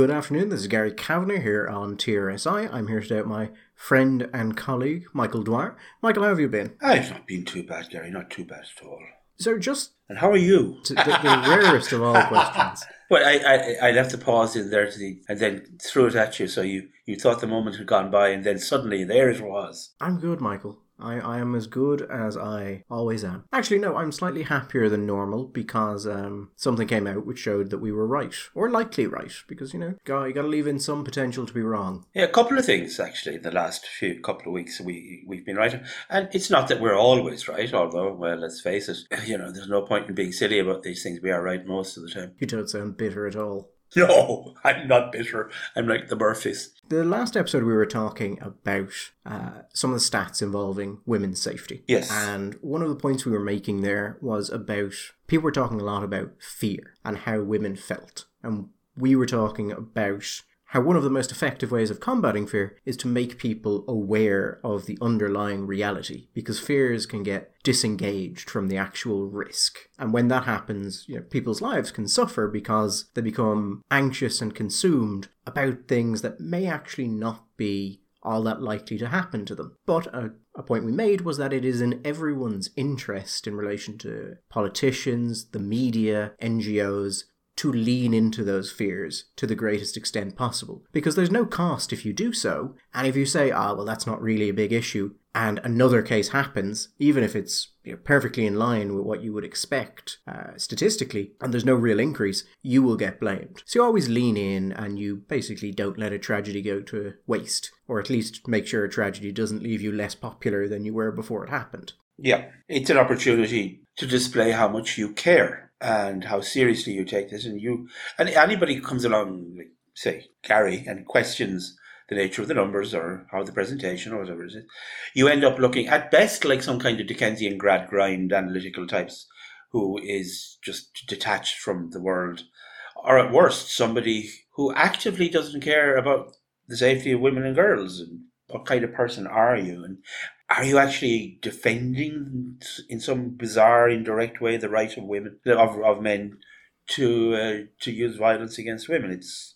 Good afternoon. This is Gary Kavanagh here on TRSI. I'm here today with my friend and colleague, Michael Dwyer. Michael, how have you been? I've not been too bad, Gary. Not too bad at all. So, just And how are you? the, the rarest of all questions. Well, I, I I left the pause in there to the, and then threw it at you. So you, you thought the moment had gone by, and then suddenly there it was. I'm good, Michael. I, I am as good as I always am. Actually, no, I'm slightly happier than normal because um, something came out which showed that we were right, or likely right, because, you know, got, you got to leave in some potential to be wrong. Yeah, a couple of things actually. The last few couple of weeks, we we've been right, and it's not that we're always right. Although, well, let's face it, you know, there's no point in being silly about these things. We are right most of the time. You don't sound bitter at all. No, I'm not bitter. I'm like the Murphys. The last episode, we were talking about uh, some of the stats involving women's safety. Yes. And one of the points we were making there was about people were talking a lot about fear and how women felt. And we were talking about how one of the most effective ways of combating fear is to make people aware of the underlying reality because fears can get disengaged from the actual risk. And when that happens, you know, people's lives can suffer because they become anxious and consumed about things that may actually not be all that likely to happen to them. But a, a point we made was that it is in everyone's interest in relation to politicians, the media, NGOs, to lean into those fears to the greatest extent possible. Because there's no cost if you do so, and if you say, ah, well, that's not really a big issue, and another case happens, even if it's you know, perfectly in line with what you would expect uh, statistically, and there's no real increase, you will get blamed. So you always lean in and you basically don't let a tragedy go to waste, or at least make sure a tragedy doesn't leave you less popular than you were before it happened. Yeah, it's an opportunity to display how much you care and how seriously you take this. And you, and anybody comes along, like say Gary, and questions the nature of the numbers or how the presentation or whatever it is, you end up looking at best like some kind of Dickensian Gradgrind analytical types who is just detached from the world, or at worst somebody who actively doesn't care about the safety of women and girls. And what kind of person are you? And are you actually defending in some bizarre, indirect way the right of women of, of men to uh, to use violence against women? It's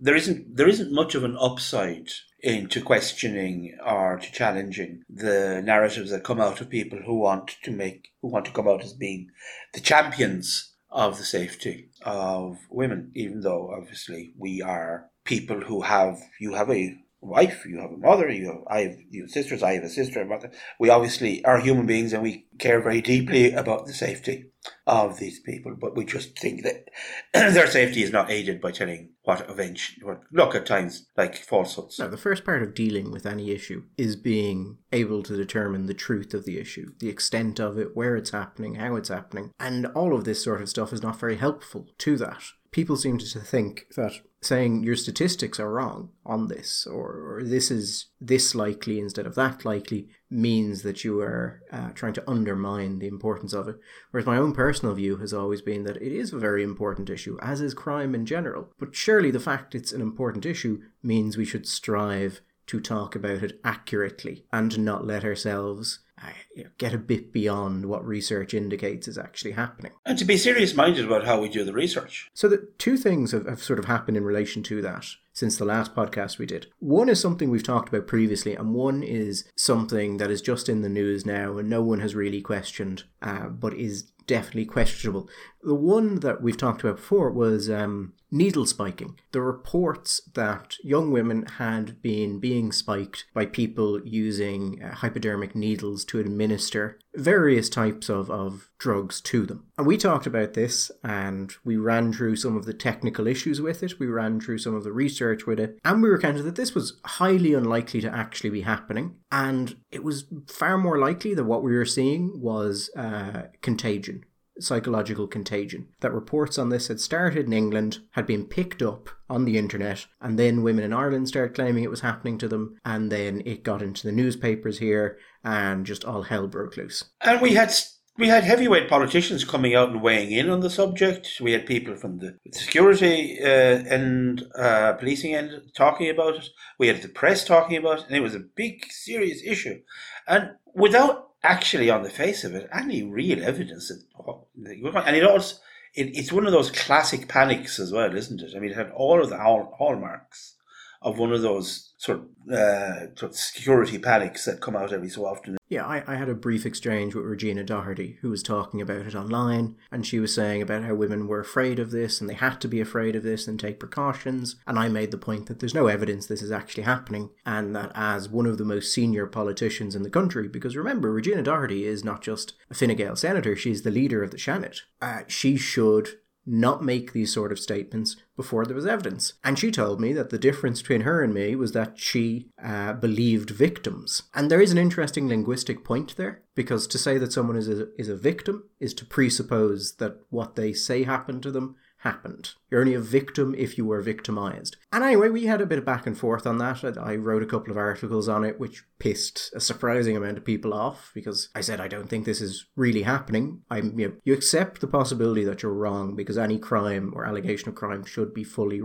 there isn't there isn't much of an upside into questioning or to challenging the narratives that come out of people who want to make who want to come out as being the champions of the safety of women, even though obviously we are people who have you have a wife, you have a mother, you have I have you have sisters, I have a sister, a mother. We obviously are human beings and we care very deeply about the safety of these people, but we just think that their safety is not aided by telling what eventually what look at times like falsehoods. Now, the first part of dealing with any issue is being able to determine the truth of the issue, the extent of it, where it's happening, how it's happening, and all of this sort of stuff is not very helpful to that. People seem to think that saying your statistics are wrong on this or, or this is this likely instead of that likely means that you are uh, trying to undermine the importance of it. Whereas my own personal view has always been that it is a very important issue, as is crime in general. But surely the fact it's an important issue means we should strive to talk about it accurately and not let ourselves uh, you know, get a bit beyond what research indicates is actually happening. And to be serious minded about how we do the research. So the two things have, have sort of happened in relation to that since the last podcast we did. One is something we've talked about previously, and one is something that is just in the news now and no one has really questioned, uh, but is definitely questionable. The one that we've talked about before was um, needle spiking. The reports that young women had been being spiked by people using uh, hypodermic needles to administer various types of, of drugs to them. And we talked about this and we ran through some of the technical issues with it, we ran through some of the research with it, and we recounted that this was highly unlikely to actually be happening. And it was far more likely that what we were seeing was uh, contagion psychological contagion. That reports on this had started in England, had been picked up on the internet, and then women in Ireland started claiming it was happening to them, and then it got into the newspapers here, and just all hell broke loose. And we had we had heavyweight politicians coming out and weighing in on the subject. We had people from the security uh, and uh, policing end talking about it. We had the press talking about it, and it was a big, serious issue. And without actually, on the face of it, any real evidence that, oh, and it also it, it's one of those classic panics as well, isn't it? I mean, it had all of the hall, hallmarks of one of those sort of, uh, sort of security panics that come out every so often. Yeah, I, I had a brief exchange with Regina Doherty, who was talking about it online, and she was saying about how women were afraid of this and they had to be afraid of this and take precautions. And I made the point that there's no evidence this is actually happening, and that as one of the most senior politicians in the country, because remember, Regina Doherty is not just a Fine Gael senator, she's the leader of the Seanad. Uh, she should not make these sort of statements before there was evidence. And she told me that the difference between her and me was that she uh, believed victims. And there is an interesting linguistic point there, because to say that someone is a, is a victim is to presuppose that what they say happened to them happened. You're only a victim if you were victimized. And anyway, we had a bit of back and forth on that. I wrote a couple of articles on it, which pissed a surprising amount of people off because I said I don't think this is really happening. I'm you, know, you accept the possibility that you're wrong because any crime or allegation of crime should be fully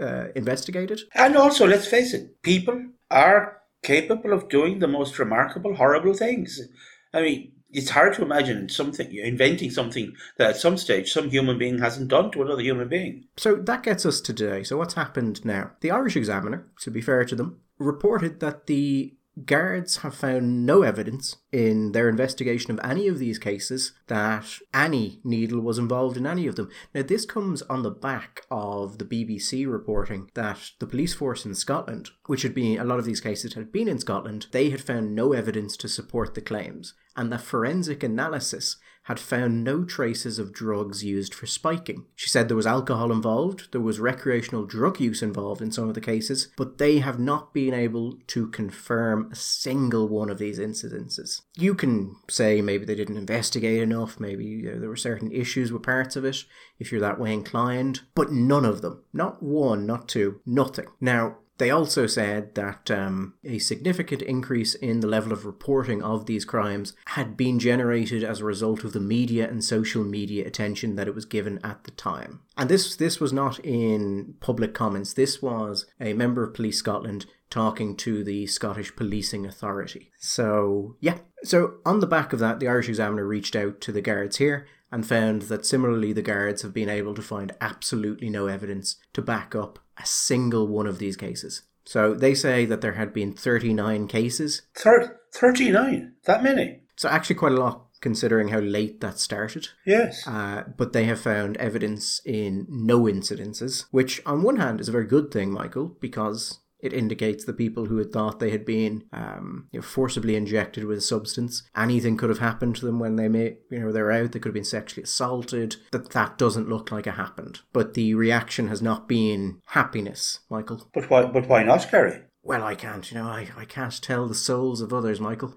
uh, investigated. And also, let's face it, people are capable of doing the most remarkable, horrible things. I mean, it's hard to imagine something inventing something that at some stage some human being hasn't done to another human being. So that gets us to today. So what's happened now? The Irish Examiner, to be fair to them, reported that the guards have found no evidence in their investigation of any of these cases that any needle was involved in any of them. Now, this comes on the back of the BBC reporting that the police force in Scotland, which had been a lot of these cases had been in Scotland, they had found no evidence to support the claims, and that forensic analysis had found no traces of drugs used for spiking. She said there was alcohol involved, there was recreational drug use involved in some of the cases, but they have not been able to confirm a single one of these incidences. You can say maybe they didn't investigate enough, maybe you know, there were certain issues with parts of it, if you're that way inclined, but none of them. Not one, not two, nothing. Now, they also said that um, a significant increase in the level of reporting of these crimes had been generated as a result of the media and social media attention that it was given at the time. And this this was not in public comments. This was a member of Police Scotland talking to the Scottish Policing Authority. So, yeah. So, on the back of that, the Irish Examiner reached out to the guards here and found that similarly the guards have been able to find absolutely no evidence to back up a single one of these cases. So they say that there had been 39 cases. Thir- 39? That many? So actually quite a lot considering how late that started. Yes. Uh, but they have found evidence in no incidences, which on one hand is a very good thing, Michael, because it indicates the people who had thought they had been um, you know, forcibly injected with a substance. Anything could have happened to them when they may, you know, they're out. They could have been sexually assaulted. That that doesn't look like it happened. But the reaction has not been happiness, Michael. But why? But why not, Gary? Well, I can't, you know, I, I can't tell the souls of others, Michael.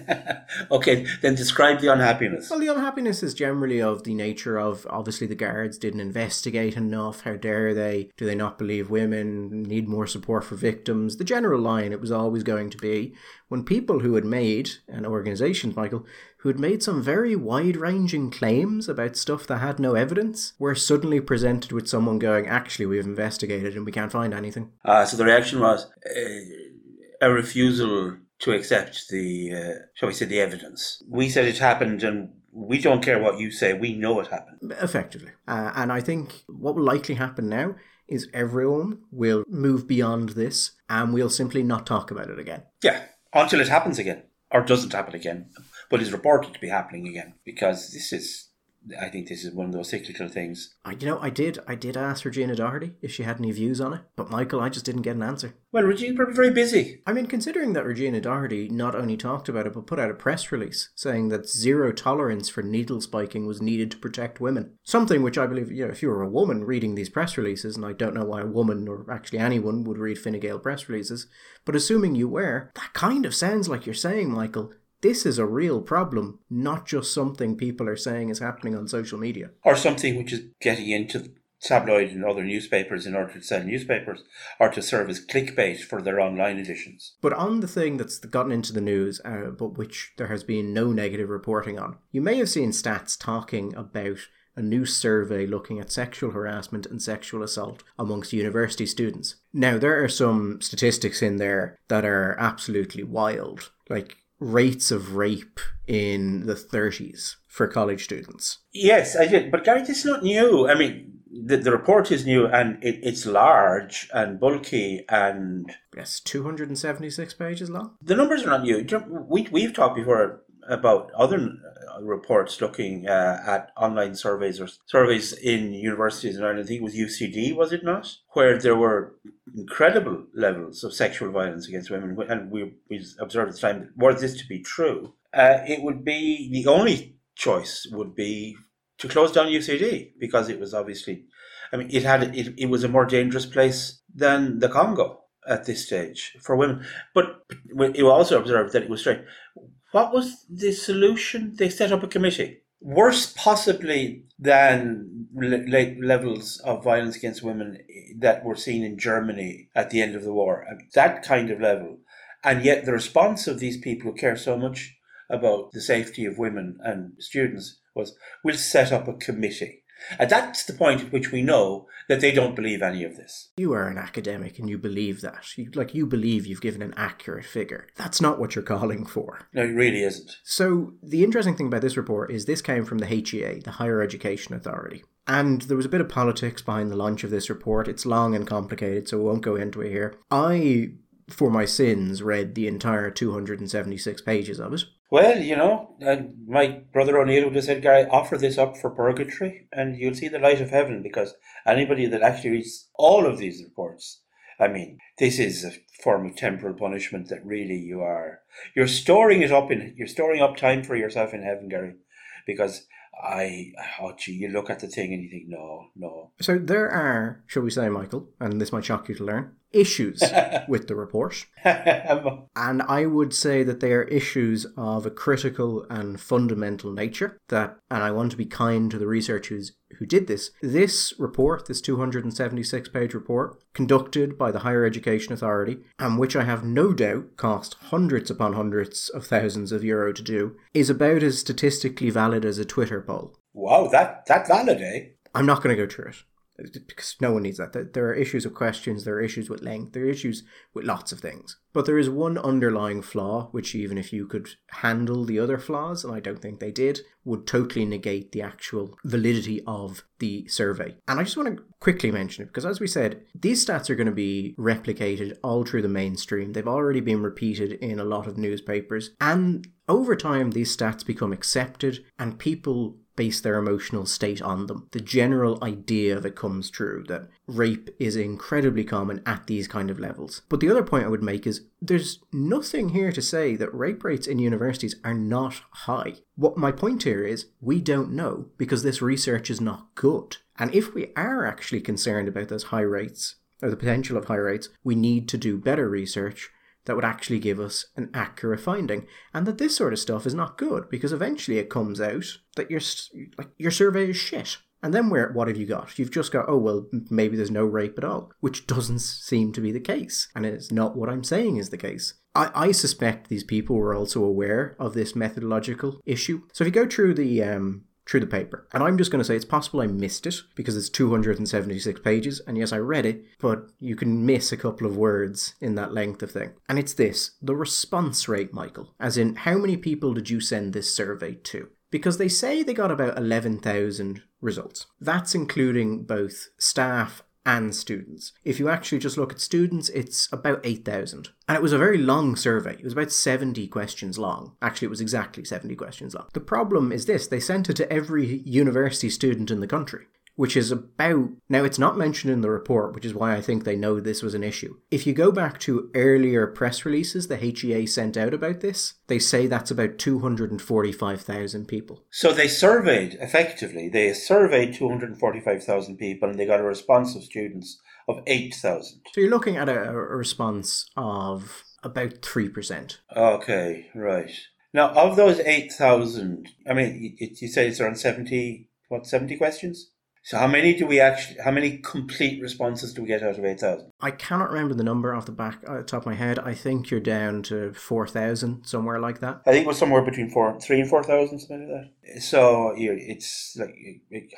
okay, then describe the unhappiness. Well, the unhappiness is generally of the nature of obviously the guards didn't investigate enough. How dare they? Do they not believe women? Need more support for victims? The general line it was always going to be when people who had made, and organisations, Michael, who had made some very wide ranging claims about stuff that had no evidence, were suddenly presented with someone going, actually, we've investigated and we can't find anything. Uh, so the reaction was uh, a refusal to accept the, uh, shall we say, the evidence. We said it happened and we don't care what you say, we know it happened. Effectively. Uh, and I think what will likely happen now is everyone will move beyond this and we'll simply not talk about it again. Yeah until it happens again or doesn't happen again, but is reported to be happening again because this is. I think this is one of those cyclical things. I, you know, I did, I did ask Regina Doherty if she had any views on it, but Michael, I just didn't get an answer. Well, Regina's probably very busy. I mean, considering that Regina Doherty not only talked about it, but put out a press release saying that zero tolerance for needle spiking was needed to protect women. Something which I believe, you know, if you were a woman reading these press releases, and I don't know why a woman or actually anyone would read Fine Gael press releases, but assuming you were, that kind of sounds like you're saying, Michael, this is a real problem, not just something people are saying is happening on social media. Or something which is getting into tabloid and other newspapers in order to sell newspapers or to serve as clickbait for their online editions. But on the thing that's gotten into the news, uh, but which there has been no negative reporting on, you may have seen stats talking about a new survey looking at sexual harassment and sexual assault amongst university students. Now, there are some statistics in there that are absolutely wild. Like, rates of rape in the 30s for college students. Yes, I did. But Gary, this is not new. I mean, the, the report is new and it, it's large and bulky and Yes, 276 pages long. the numbers are not new. We, we've talked before about other uh, reports looking uh, at online surveys or surveys in universities in Ireland. I think it was UCD, was it not? Where there were incredible levels of sexual violence against women. And we, we observed at the time, were this to be true, uh, it would be the only choice would be to close down UCD because it was obviously, I mean, it had it, it was a more dangerous place than the Congo at this stage for women. But you also observed that it was straight. What was the solution? They set up a committee. Worse, possibly, than le- le- levels of violence against women that were seen in Germany at the end of the war. That kind of level. And yet, the response of these people who care so much about the safety of women and students was we'll set up a committee. And that's the point at which we know that they don't believe any of this. You are an academic and you believe that. You, like, you believe you've given an accurate figure. That's not what you're calling for. No, it really isn't. So, the interesting thing about this report is this came from the HEA, the Higher Education Authority. And there was a bit of politics behind the launch of this report. It's long and complicated, so we won't go into it here. I, for my sins, read the entire 276 pages of it. Well, you know, uh, my brother O'Neill would have said, Gary, offer this up for purgatory and you'll see the light of heaven because anybody that actually reads all of these reports, I mean, this is a form of temporal punishment that really you are, you're storing it up in, you're storing up time for yourself in heaven, Gary, because I, oh gee, you look at the thing and you think, no, no. So, there are, shall we say, Michael, and this might shock you to learn, issues with the report. And I would say that they are issues of a critical and fundamental nature that, and I want to be kind to the researchers who did this. This report, this 276 page report, conducted by the Higher Education Authority, and which I have no doubt cost hundreds upon hundreds of thousands of euro to do, is about as statistically valid as a Twitter poll. wow, that, that valid, eh? I'm not going to go through it because no one needs that. There- are issues with questions, there are issues with length, there are issues with lots of things. But there is one underlying flaw, which, even if you could handle the other flaws, and I don't think they did, would totally negate the actual validity of the survey. And I just want to quickly mention it because, as we said, these stats are going to be replicated all through the mainstream. They've already been repeated in a lot of newspapers. And over time, these stats become accepted, and people base their emotional state on them. The general idea that comes true that rape is incredibly common at these kind of levels. But the other point I would make is there's nothing here to say that rape rates in universities are not high. What my point here is we don't know because this research is not good. And if we are actually concerned about those high rates or the potential of high rates, we need to do better research that would actually give us an accurate finding and that this sort of stuff is not good because eventually it comes out that your like your survey is shit. And then where what have you got? You've just got oh well maybe there's no rape at all which doesn't seem to be the case and it's not what i'm saying is the case. I, I suspect these people were also aware of this methodological issue. So if you go through the um through the paper. And I'm just going to say it's possible I missed it because it's 276 pages. And yes, I read it, but you can miss a couple of words in that length of thing. And it's this the response rate, Michael, as in how many people did you send this survey to? Because they say they got about 11,000 results. That's including both staff and students. If you actually just look at students, it's about 8,000. And it was a very long survey. It was about 70 questions long. Actually, it was exactly 70 questions long. The problem is this they sent it to every university student in the country. Which is about. Now, it's not mentioned in the report, which is why I think they know this was an issue. If you go back to earlier press releases the HEA sent out about this, they say that's about 245,000 people. So they surveyed, effectively, they surveyed 245,000 people and they got a response of students of 8,000. So you're looking at a, a response of about 3%. Okay, right. Now, of those 8,000, I mean, you, you say it's around 70, what, 70 questions? So how many do we actually, how many complete responses do we get out of 8,000? I cannot remember the number off the back uh, top of my head. I think you're down to 4,000, somewhere like that. I think it was somewhere between four, three and 4,000, something like that. So you it's like it-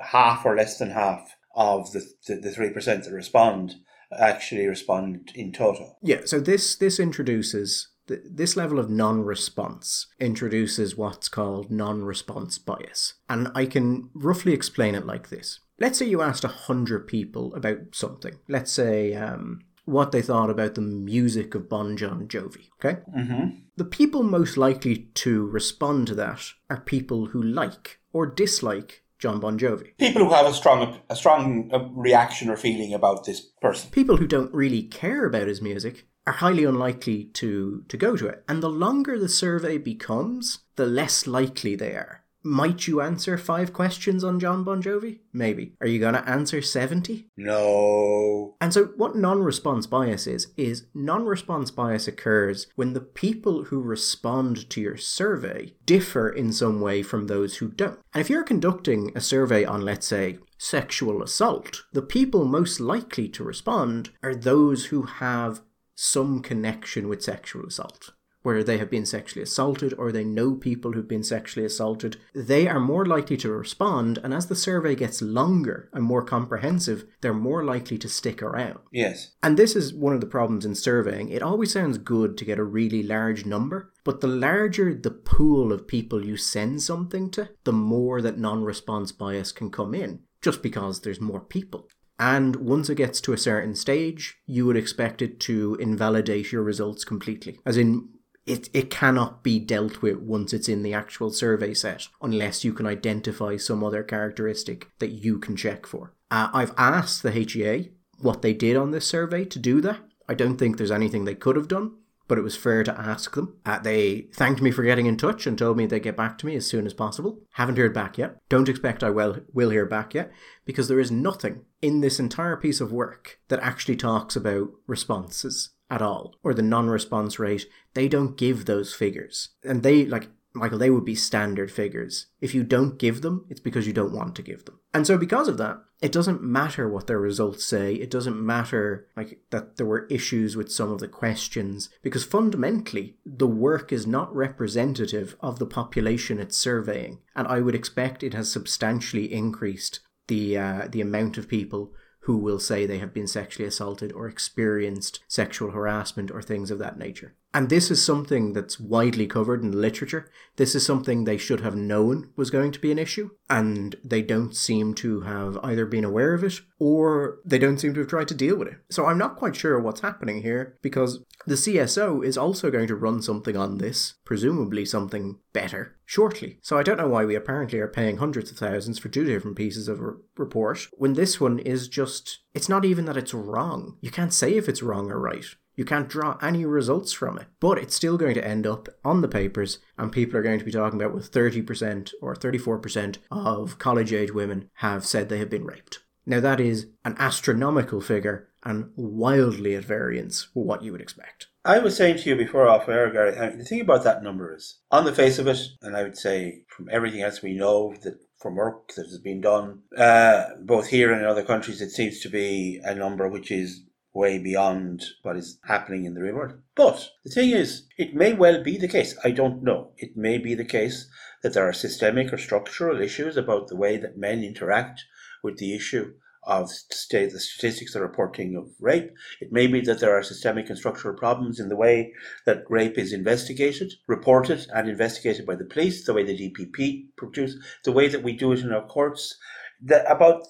half or less than half of the, the, the 3% that respond actually respond in total. Yeah, so this this introduces th- this level of non response introduces what's called non response bias. And I can roughly explain it like this. Let's say you asked 100 people about something. Let's say um, what they thought about the music of Bon Jon Jovi, okay? Mm-hmm. The people most likely to respond to that are people who like or dislike John Bon Jovi. People who have a strong a strong uh, reaction or feeling about this person. People who don't really care about his music are highly unlikely to, to go to it. And the longer the survey becomes, the less likely they are. Might you answer five questions on John Bon Jovi? Maybe. Are you going to answer 70? No. And so, what non response bias is, is non response bias occurs when the people who respond to your survey differ in some way from those who don't. And if you're conducting a survey on, let's say, sexual assault, the people most likely to respond are those who have some connection with sexual assault where they have been sexually assaulted or they know people who've been sexually assaulted, they are more likely to respond. And as the survey gets longer and more comprehensive, they're more likely to stick around. Yes. And this is one of the problems in surveying. It always sounds good to get a really large number, but the larger the pool of people you send something to, the more that non response bias can come in, just because there's more people. And once it gets to a certain stage, you would expect it to invalidate your results completely. As in, it, it cannot be dealt with once it's in the actual survey set unless you can identify some other characteristic that you can check for. Uh, I've asked the HEA what they did on this survey to do that. I don't think there's anything they could have done, but it was fair to ask them. Uh, they thanked me for getting in touch and told me they'd get back to me as soon as possible. Haven't heard back yet. Don't expect I will, will hear back yet because there is nothing in this entire piece of work that actually talks about responses at all or the non-response rate they don't give those figures and they like michael they would be standard figures. If you don't give them it's because you don't want to give them. And so because of that it doesn't matter what their results say. It doesn't matter like that there were issues with some of the questions because fundamentally the work is not representative of the population it's surveying. And i would expect it has substantially increased the uh, the amount of people who will say they have been sexually assaulted or experienced sexual harassment or things of that nature. And this is something that's widely covered in the literature. This is something they should have known was going to be an issue, and they don't seem to have either been aware of it or they don't seem to have tried to deal with it. So I'm not quite sure what's happening here because the CSO is also going to run something on this, presumably something better, shortly. So I don't know why we apparently are paying hundreds of thousands for two different pieces of a report when this one is just. It's not even that it's wrong. You can't say if it's wrong or right. You can't draw any results from it, but it's still going to end up on the papers, and people are going to be talking about with 30% or 34% of college age women have said they have been raped. Now, that is an astronomical figure and wildly at variance with what you would expect. I was saying to you before off air, Gary, the thing about that number is, on the face of it, and I would say from everything else we know that from work that has been done, uh, both here and in other countries, it seems to be a number which is way beyond what is happening in the real world. But the thing is, it may well be the case. I don't know. It may be the case that there are systemic or structural issues about the way that men interact with the issue of state, the statistics are reporting of rape. It may be that there are systemic and structural problems in the way that rape is investigated, reported, and investigated by the police, the way the DPP produce, the way that we do it in our courts, the, about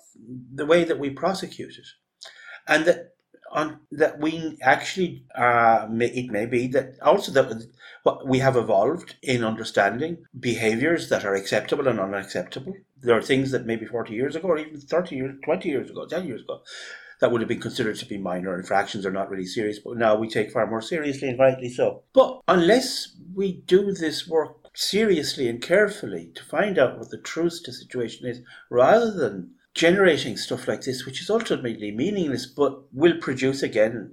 the way that we prosecute it. And that on that we actually uh, it may be that also that we have evolved in understanding behaviors that are acceptable and unacceptable. There are things that maybe forty years ago, or even thirty years, twenty years ago, ten years ago, that would have been considered to be minor infractions or not really serious, but now we take far more seriously and rightly so. But unless we do this work seriously and carefully to find out what the truth to the situation is, rather than generating stuff like this, which is ultimately meaningless, but will produce again,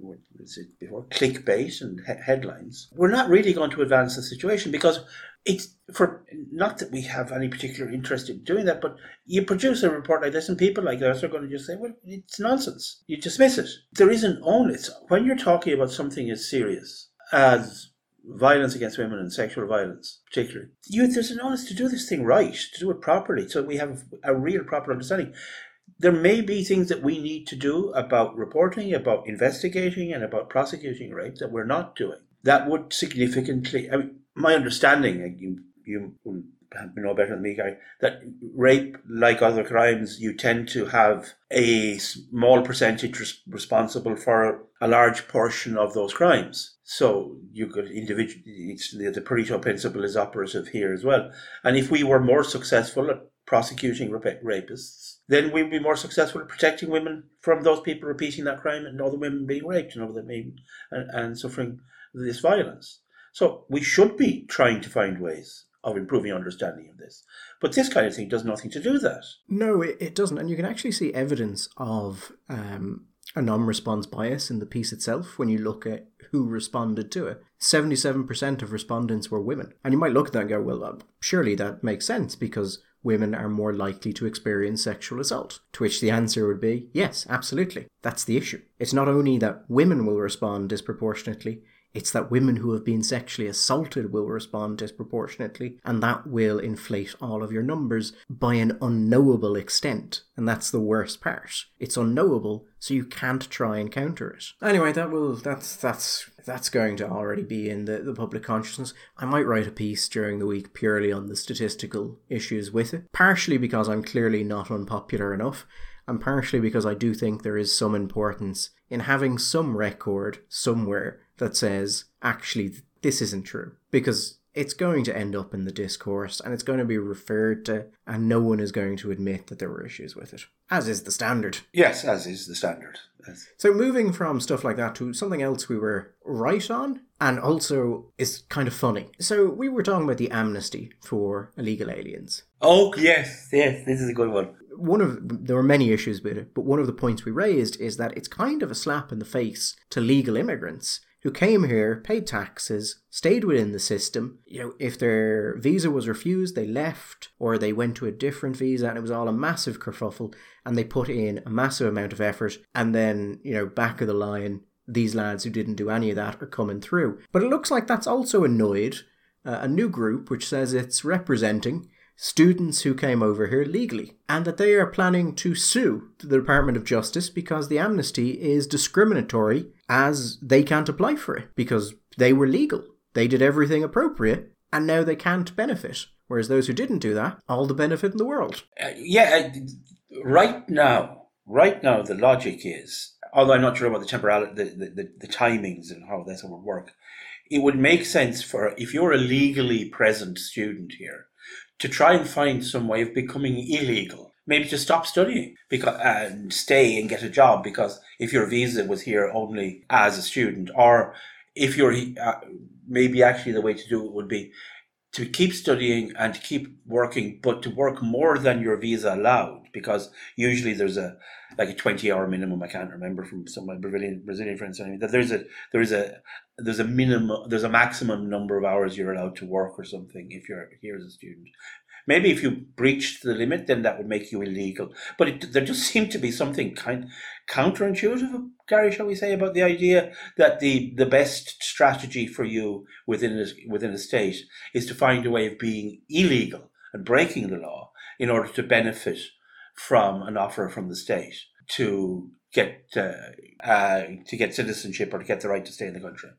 before clickbait and he- headlines. We're not really going to advance the situation because it's for not that we have any particular interest in doing that, but you produce a report like this, and people like us are going to just say, "Well, it's nonsense." You dismiss it. There is an onus when you're talking about something as serious as violence against women and sexual violence, particularly. You, there's an onus to do this thing right, to do it properly, so we have a real proper understanding. There may be things that we need to do about reporting, about investigating, and about prosecuting rape that we're not doing. that would significantly. I mean, my understanding, you you know better than me, Gary, that rape, like other crimes, you tend to have a small percentage res- responsible for a large portion of those crimes. So you could individual. the, the Pareto principle is operative here as well. And if we were more successful at prosecuting rapists, then we'd be more successful at protecting women from those people repeating that crime and other women being raped and other women and, and suffering this violence. So we should be trying to find ways of improving understanding of this. But this kind of thing does nothing to do that. No, it, it doesn't. And you can actually see evidence of um, a non response bias in the piece itself when you look at who responded to it. 77% of respondents were women. And you might look at that and go, well, uh, surely that makes sense because women are more likely to experience sexual assault. To which the answer would be yes, absolutely. That's the issue. It's not only that women will respond disproportionately, it's that women who have been sexually assaulted will respond disproportionately, and that will inflate all of your numbers by an unknowable extent. And that's the worst part. It's unknowable, so you can't try and counter it. Anyway, that will that's that's that's going to already be in the, the public consciousness. I might write a piece during the week purely on the statistical issues with it, partially because I'm clearly not unpopular enough, and partially because I do think there is some importance in having some record somewhere that says, actually, this isn't true. Because it's going to end up in the discourse and it's going to be referred to, and no one is going to admit that there were issues with it, as is the standard. Yes, as is the standard. Yes. So, moving from stuff like that to something else we were right on and also is kind of funny. So, we were talking about the amnesty for illegal aliens. Oh, yes, yes, this is a good one one of there were many issues with it, but one of the points we raised is that it's kind of a slap in the face to legal immigrants who came here, paid taxes, stayed within the system. You know, if their visa was refused, they left or they went to a different visa and it was all a massive kerfuffle and they put in a massive amount of effort and then, you know, back of the line, these lads who didn't do any of that are coming through. But it looks like that's also annoyed uh, a new group which says it's representing students who came over here legally, and that they are planning to sue the Department of Justice because the amnesty is discriminatory as they can't apply for it because they were legal. They did everything appropriate, and now they can't benefit. Whereas those who didn't do that, all the benefit in the world. Uh, yeah, uh, right now, right now, the logic is, although I'm not sure about the temporality, the, the, the, the timings and how this would work, it would make sense for if you're a legally present student here, to try and find some way of becoming illegal. Maybe to stop studying because and stay and get a job because if your visa was here only as a student, or if you're uh, maybe actually the way to do it would be to keep studying and to keep working, but to work more than your visa allowed, because usually there's a like a twenty hour minimum. I can't remember from some of my Brazilian Brazilian friends telling me that there's a there is a there's a minimum there's a maximum number of hours you're allowed to work or something if you're here as a student. Maybe if you breached the limit, then that would make you illegal. But it, there just seemed to be something kind counterintuitive, Gary, shall we say, about the idea that the, the best strategy for you within a, within a state is to find a way of being illegal and breaking the law in order to benefit from an offer from the state to get uh, uh, to get citizenship or to get the right to stay in the country,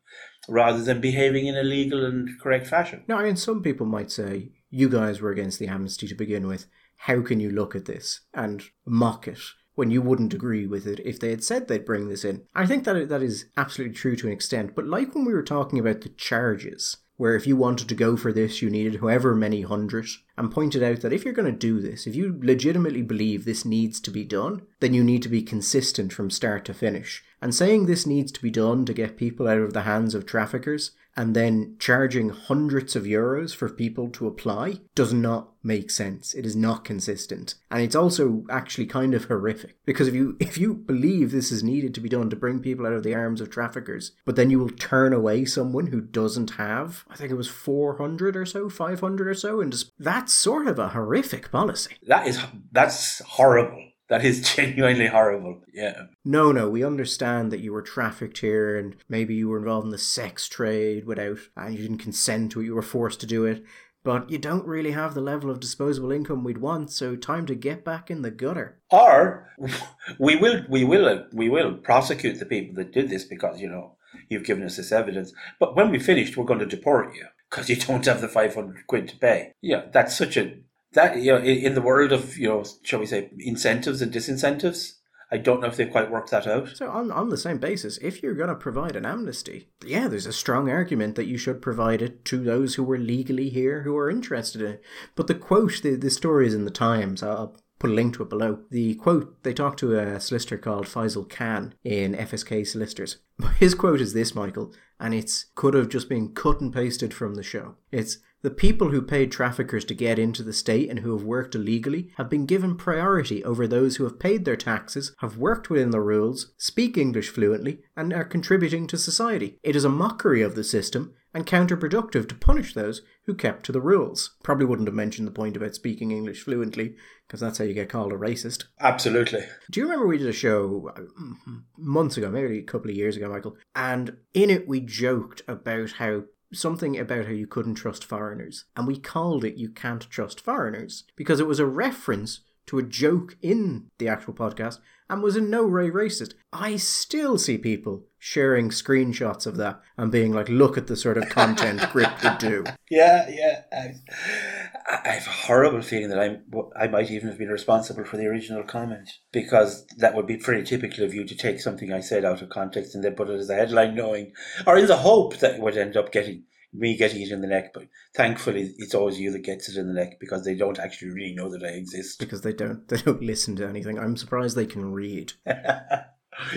rather than behaving in a legal and correct fashion. No, I mean some people might say you guys were against the amnesty to begin with. How can you look at this and mock it when you wouldn't agree with it if they had said they'd bring this in? I think that that is absolutely true to an extent, but like when we were talking about the charges, where if you wanted to go for this, you needed however many hundred, and pointed out that if you're going to do this, if you legitimately believe this needs to be done, then you need to be consistent from start to finish. And saying this needs to be done to get people out of the hands of traffickers and then charging hundreds of euros for people to apply does not make sense. It is not consistent. And it's also actually kind of horrific because if you if you believe this is needed to be done to bring people out of the arms of traffickers, but then you will turn away someone who doesn't have I think it was 400 or so, 500 or so and just that's sort of a horrific policy. That is that's horrible. That is genuinely horrible. Yeah. No, no, we understand that you were trafficked here and maybe you were involved in the sex trade without, and you didn't consent to it, you were forced to do it. But you don't really have the level of disposable income we'd want, so time to get back in the gutter. Or we will, we will, we will prosecute the people that did this because you know you've given us this evidence. But when we finished, we're going to deport you because you don't have the 500 quid to pay. Yeah, that's such a, that, you know, in, the world of, you know, shall we say, incentives and disincentives, I don't know if they've quite worked that out. So on on the same basis, if you're going to provide an amnesty, yeah, there's a strong argument that you should provide it to those who were legally here who are interested in it. But the quote, the, the story is in the Times. I'll put a link to it below. The quote, they talked to a solicitor called Faisal Khan in FSK Solicitors. His quote is this, Michael, and it's could have just been cut and pasted from the show. It's the people who paid traffickers to get into the state and who have worked illegally have been given priority over those who have paid their taxes, have worked within the rules, speak English fluently, and are contributing to society. It is a mockery of the system and counterproductive to punish those who kept to the rules. Probably wouldn't have mentioned the point about speaking English fluently, because that's how you get called a racist. Absolutely. Do you remember we did a show uh, months ago, maybe a couple of years ago, Michael? And in it we joked about how something about how you couldn't trust foreigners. And we called it You Can't Trust Foreigners because it was a reference to a joke in the actual podcast and was in no way racist. I still see people sharing screenshots of that and being like, look at the sort of content Gript would do. Yeah, yeah. I, I have a horrible feeling that I'm, I might even have been responsible for the original comment because that would be pretty typical of you to take something I said out of context and then put it as a headline, knowing, or in the hope that it would end up getting me getting it in the neck, but thankfully it's always you that gets it in the neck because they don't actually really know that I exist. Because they don't they don't listen to anything. I'm surprised they can read. yeah,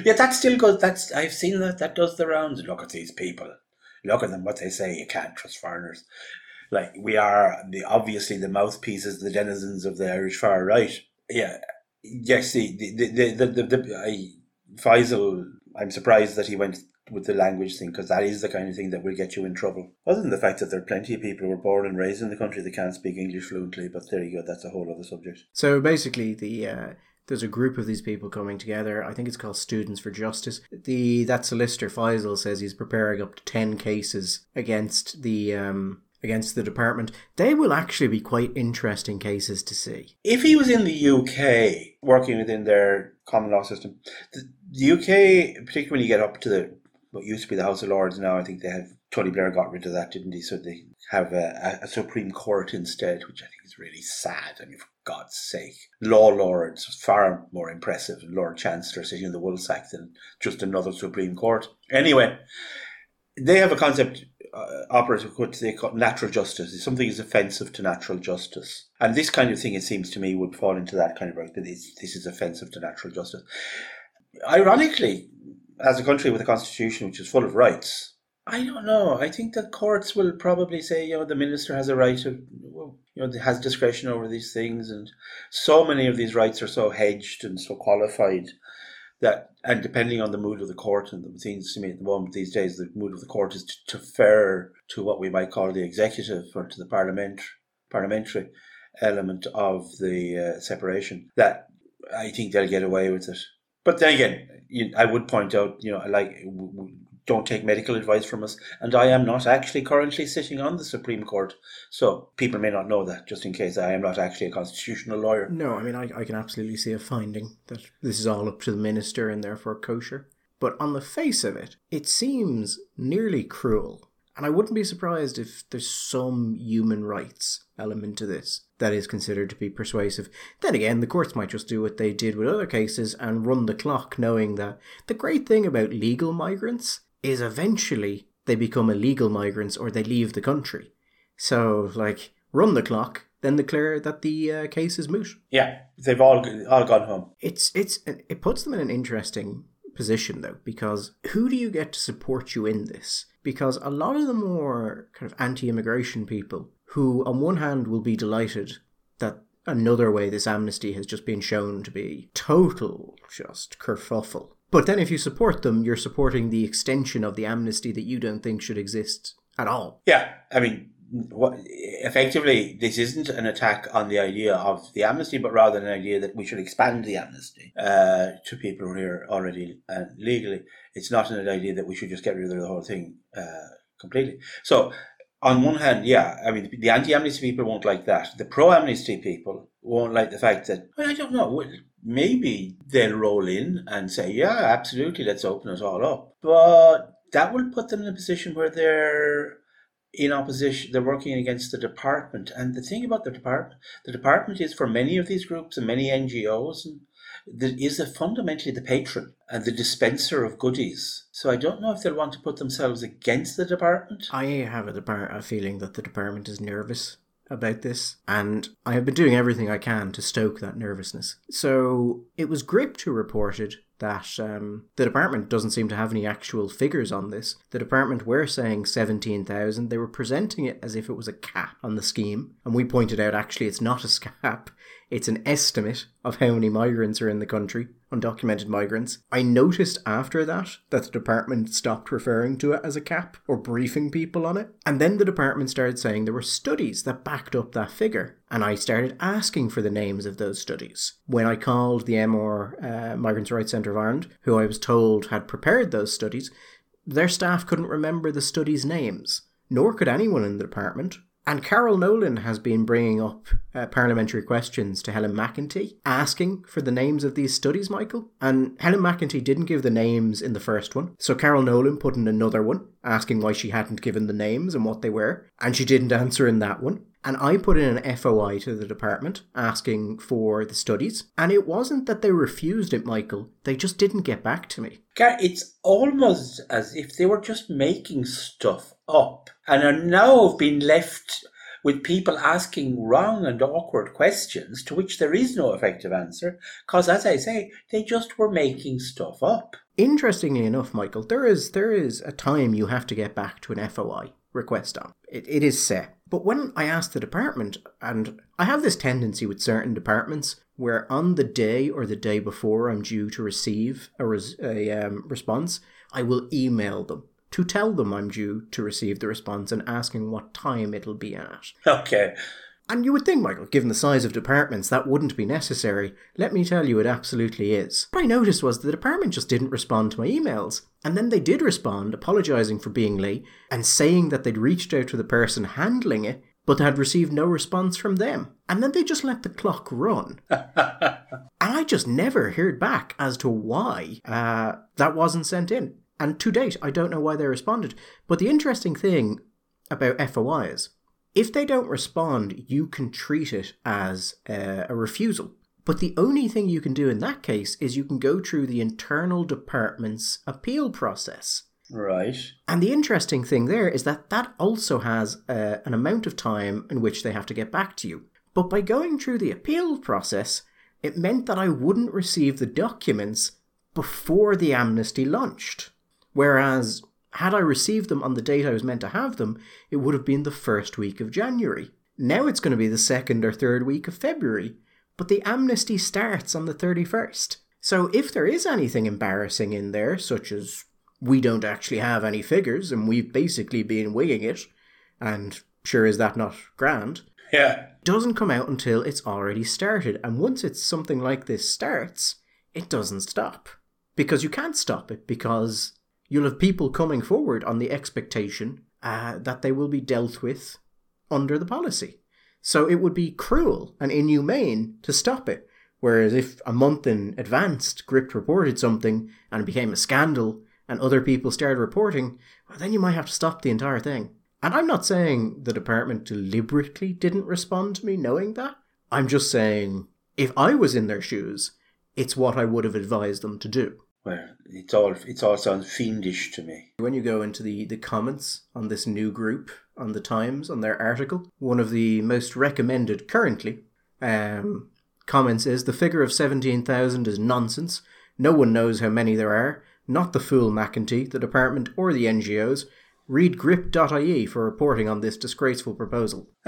that still goes. That's I've seen that. That does the rounds. Look at these people. Look at them. What they say. You can't trust foreigners. Like we are the obviously the mouthpieces, the denizens of the Irish far right. Yeah. Yes. The the the the, the, the, the I, Faisal. I'm surprised that he went with the language thing because that is the kind of thing that will get you in trouble. Other than the fact that there are plenty of people who were born and raised in the country that can't speak English fluently, but there you go, that's a whole other subject. So basically, the uh, there's a group of these people coming together. I think it's called Students for Justice. The that solicitor Faisal says he's preparing up to ten cases against the um, against the department. They will actually be quite interesting cases to see. If he was in the UK working within their common law system, the, the UK, particularly when you get up to the what used to be the House of Lords now, I think they have Tony Blair got rid of that, didn't he? So they have a, a Supreme Court instead, which I think is really sad. I mean, for God's sake, law lords far more impressive. Lord Chancellor sitting in the woolsack than just another Supreme Court. Anyway, they have a concept uh, operative which they call natural justice. If something is offensive to natural justice, and this kind of thing, it seems to me, would fall into that kind of right. This is offensive to natural justice. Ironically, as a country with a constitution which is full of rights, I don't know. I think that courts will probably say, you know, the minister has a right to, you know, has discretion over these things, and so many of these rights are so hedged and so qualified that, and depending on the mood of the court, and it seems to me at the moment these days, the mood of the court is to, defer to what we might call the executive or to the parliament, parliamentary element of the uh, separation. That I think they'll get away with it. But then again, I would point out, you know, like don't take medical advice from us. And I am not actually currently sitting on the Supreme Court. So people may not know that, just in case I am not actually a constitutional lawyer. No, I mean, I, I can absolutely see a finding that this is all up to the minister and therefore kosher. But on the face of it, it seems nearly cruel. And I wouldn't be surprised if there's some human rights element to this that is considered to be persuasive. Then again, the courts might just do what they did with other cases and run the clock, knowing that the great thing about legal migrants is eventually they become illegal migrants or they leave the country. So, like, run the clock, then declare that the uh, case is moot. Yeah, they've all all gone home. It's it's it puts them in an interesting position though, because who do you get to support you in this? Because a lot of the more kind of anti-immigration people who, on one hand, will be delighted that another way this amnesty has just been shown to be total just kerfuffle. But then, if you support them, you're supporting the extension of the amnesty that you don't think should exist at all. Yeah, I mean, what, effectively, this isn't an attack on the idea of the amnesty, but rather an idea that we should expand the amnesty uh, to people who are already uh, legally. It's not an idea that we should just get rid of the whole thing uh, completely. So on one hand, yeah, I mean, the anti-amnesty people won't like that. The pro-amnesty people won't like the fact that, well, I don't know, maybe they'll roll in and say, yeah, absolutely, let's open it all up. But that will put them in a position where they're in opposition, they're working against the department. And the thing about the department, the department is for many of these groups and many NGOs, and is fundamentally the patron and the dispenser of goodies. So I don't know if they'll want to put themselves against the department. I have a, a feeling that the department is nervous about this, and I have been doing everything I can to stoke that nervousness. So it was Gript who reported that um, the department doesn't seem to have any actual figures on this. The department were saying 17,000. They were presenting it as if it was a cap on the scheme. And we pointed out actually it's not a cap, it's an estimate of how many migrants are in the country, undocumented migrants. I noticed after that that the department stopped referring to it as a cap or briefing people on it. And then the department started saying there were studies that backed up that figure. And I started asking for the names of those studies. When I called the MR uh, Migrants' Rights Centre of Ireland, who I was told had prepared those studies, their staff couldn't remember the studies' names, nor could anyone in the department. And Carol Nolan has been bringing up uh, parliamentary questions to Helen McEntee, asking for the names of these studies, Michael. And Helen McEntee didn't give the names in the first one, so Carol Nolan put in another one, asking why she hadn't given the names and what they were, and she didn't answer in that one. And I put in an FOI to the department asking for the studies. And it wasn't that they refused it, Michael. They just didn't get back to me. It's almost as if they were just making stuff up and now been left with people asking wrong and awkward questions to which there is no effective answer because as i say they just were making stuff up. Interestingly enough michael there is there is a time you have to get back to an foi request on. It, it is set. But when i asked the department and i have this tendency with certain departments where on the day or the day before i'm due to receive a, res- a um, response i will email them to tell them I'm due to receive the response and asking what time it'll be at. Okay. And you would think, Michael, given the size of departments, that wouldn't be necessary. Let me tell you, it absolutely is. What I noticed was the department just didn't respond to my emails. And then they did respond, apologising for being late and saying that they'd reached out to the person handling it, but had received no response from them. And then they just let the clock run. and I just never heard back as to why uh, that wasn't sent in. And to date, I don't know why they responded. But the interesting thing about FOIs, if they don't respond, you can treat it as a, a refusal. But the only thing you can do in that case is you can go through the internal department's appeal process. Right. And the interesting thing there is that that also has uh, an amount of time in which they have to get back to you. But by going through the appeal process, it meant that I wouldn't receive the documents before the amnesty launched. Whereas, had I received them on the date I was meant to have them, it would have been the first week of January. Now it's going to be the second or third week of February, but the amnesty starts on the 31st. So if there is anything embarrassing in there, such as we don't actually have any figures and we've basically been winging it, and sure is that not grand? Yeah. Doesn't come out until it's already started, and once it's something like this starts, it doesn't stop. Because you can't stop it, because you'll have people coming forward on the expectation uh, that they will be dealt with under the policy. So it would be cruel and inhumane to stop it. Whereas if a month in advance Gript reported something and it became a scandal and other people started reporting, well, then you might have to stop the entire thing. And I'm not saying the department deliberately didn't respond to me knowing that. I'm just saying if I was in their shoes, it's what I would have advised them to do. Well, it's all it's all sounds fiendish to me. When you go into the, the comments on this new group on the Times on their article, one of the most recommended currently um, comments is the figure of seventeen thousand is nonsense. No one knows how many there are. Not the fool McEntee, the department, or the NGOs. Read gript.ie for reporting on this disgraceful proposal.